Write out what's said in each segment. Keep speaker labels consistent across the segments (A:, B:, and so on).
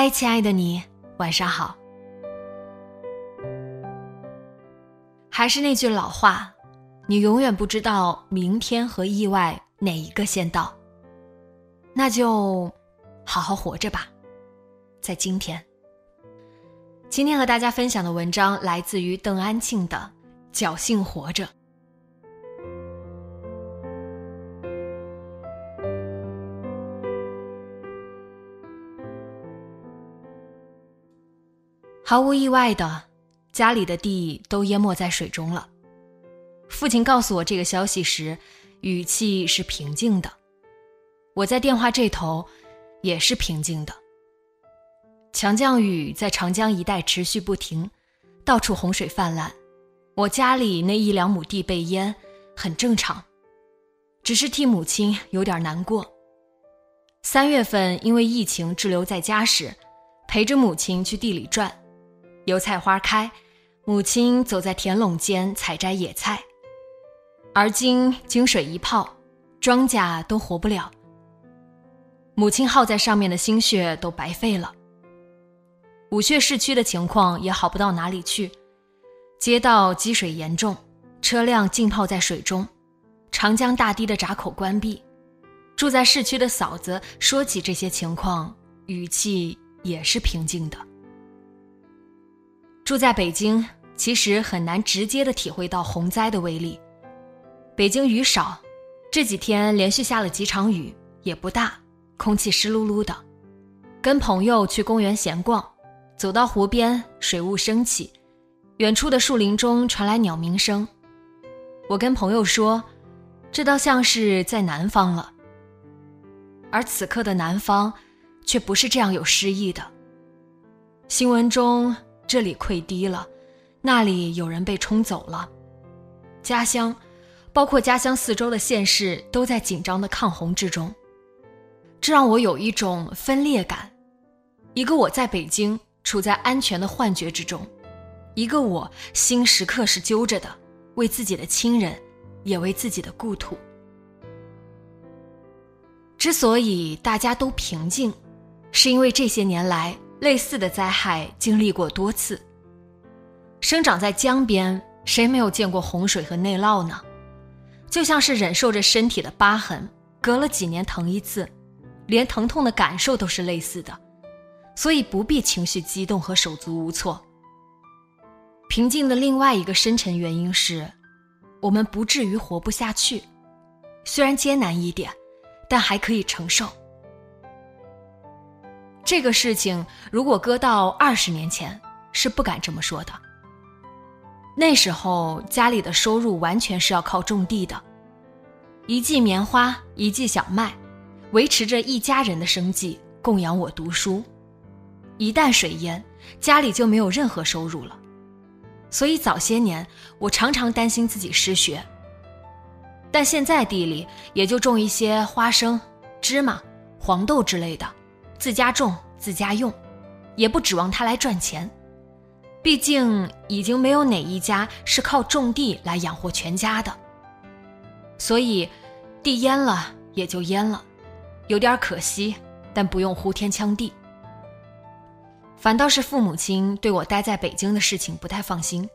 A: 嗨，亲爱的你，晚上好。还是那句老话，你永远不知道明天和意外哪一个先到。那就好好活着吧，在今天。今天和大家分享的文章来自于邓安庆的《侥幸活着》。毫无意外的，家里的地都淹没在水中了。父亲告诉我这个消息时，语气是平静的。我在电话这头，也是平静的。强降雨在长江一带持续不停，到处洪水泛滥。我家里那一两亩地被淹，很正常，只是替母亲有点难过。三月份因为疫情滞留在家时，陪着母亲去地里转。油菜花开，母亲走在田垄间采摘野菜。而今经水一泡，庄稼都活不了。母亲耗在上面的心血都白费了。武穴市区的情况也好不到哪里去，街道积水严重，车辆浸泡在水中，长江大堤的闸口关闭。住在市区的嫂子说起这些情况，语气也是平静的。住在北京，其实很难直接的体会到洪灾的威力。北京雨少，这几天连续下了几场雨，也不大，空气湿漉漉的。跟朋友去公园闲逛，走到湖边，水雾升起，远处的树林中传来鸟鸣声。我跟朋友说，这倒像是在南方了。而此刻的南方，却不是这样有诗意的。新闻中。这里溃堤了，那里有人被冲走了，家乡，包括家乡四周的县市都在紧张的抗洪之中，这让我有一种分裂感。一个我在北京处在安全的幻觉之中，一个我心时刻是揪着的，为自己的亲人，也为自己的故土。之所以大家都平静，是因为这些年来。类似的灾害经历过多次。生长在江边，谁没有见过洪水和内涝呢？就像是忍受着身体的疤痕，隔了几年疼一次，连疼痛的感受都是类似的，所以不必情绪激动和手足无措。平静的另外一个深层原因是，我们不至于活不下去，虽然艰难一点，但还可以承受。这个事情如果搁到二十年前，是不敢这么说的。那时候家里的收入完全是要靠种地的，一季棉花，一季小麦，维持着一家人的生计，供养我读书。一旦水淹，家里就没有任何收入了。所以早些年我常常担心自己失学。但现在地里也就种一些花生、芝麻、黄豆之类的。自家种自家用，也不指望他来赚钱。毕竟已经没有哪一家是靠种地来养活全家的。所以，地淹了也就淹了，有点可惜，但不用呼天抢地。反倒是父母亲对我待在北京的事情不太放心。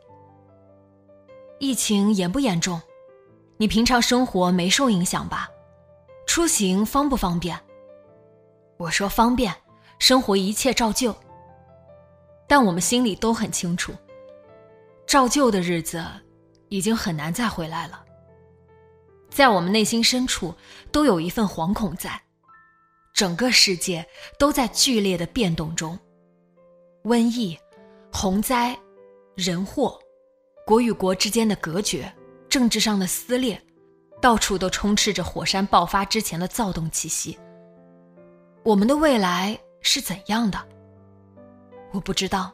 A: 疫情严不严重？你平常生活没受影响吧？出行方不方便？我说方便，生活一切照旧。但我们心里都很清楚，照旧的日子已经很难再回来了。在我们内心深处，都有一份惶恐在。整个世界都在剧烈的变动中，瘟疫、洪灾、人祸，国与国之间的隔绝，政治上的撕裂，到处都充斥着火山爆发之前的躁动气息。我们的未来是怎样的？我不知道，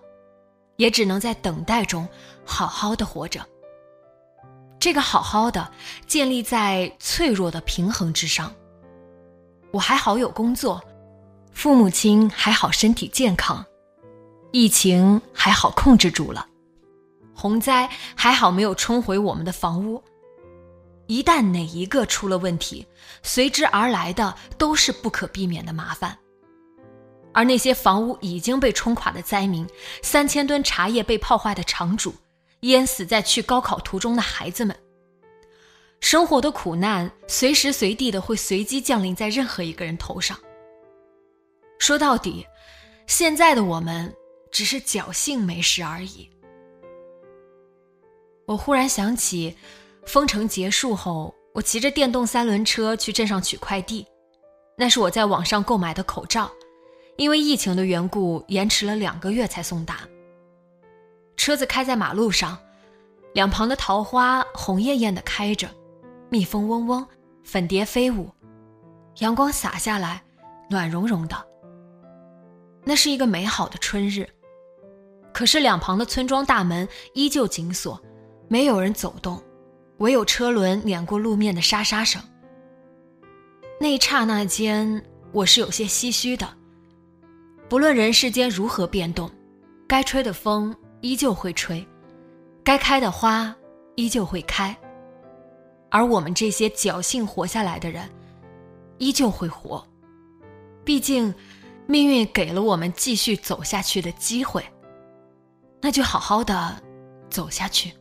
A: 也只能在等待中好好的活着。这个好好的建立在脆弱的平衡之上。我还好有工作，父母亲还好身体健康，疫情还好控制住了，洪灾还好没有冲毁我们的房屋。一旦哪一个出了问题，随之而来的都是不可避免的麻烦。而那些房屋已经被冲垮的灾民，三千吨茶叶被泡坏的厂主，淹死在去高考途中的孩子们。生活的苦难随时随地的会随机降临在任何一个人头上。说到底，现在的我们只是侥幸没事而已。我忽然想起，封城结束后，我骑着电动三轮车去镇上取快递，那是我在网上购买的口罩，因为疫情的缘故，延迟了两个月才送达。车子开在马路上，两旁的桃花红艳艳的开着。蜜蜂嗡嗡，粉蝶飞舞，阳光洒下来，暖融融的。那是一个美好的春日，可是两旁的村庄大门依旧紧锁，没有人走动，唯有车轮碾过路面的沙沙声。那一刹那间，我是有些唏嘘的。不论人世间如何变动，该吹的风依旧会吹，该开的花依旧会开。而我们这些侥幸活下来的人，依旧会活。毕竟，命运给了我们继续走下去的机会，那就好好的走下去。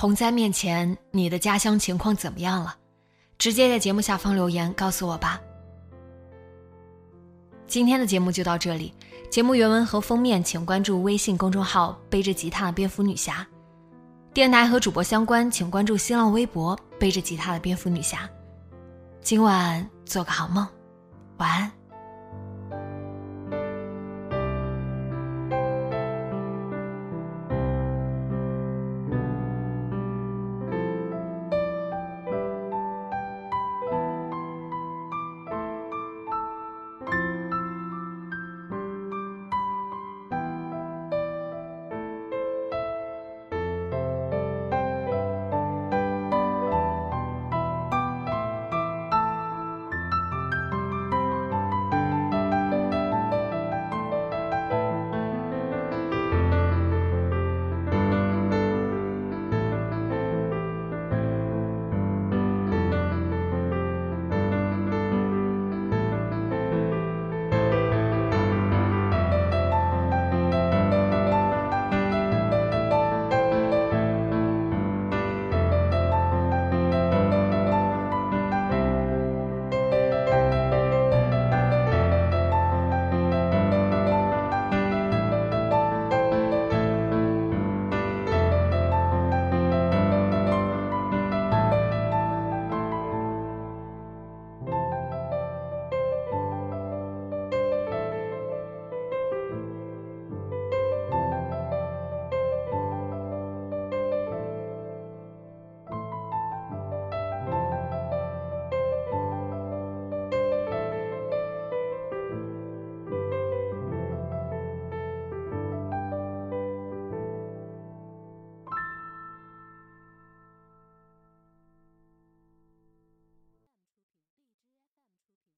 A: 洪灾面前，你的家乡情况怎么样了？直接在节目下方留言告诉我吧。今天的节目就到这里，节目原文和封面请关注微信公众号“背着吉他的蝙蝠女侠”，电台和主播相关请关注新浪微博“背着吉他的蝙蝠女侠”。今晚做个好梦，晚安。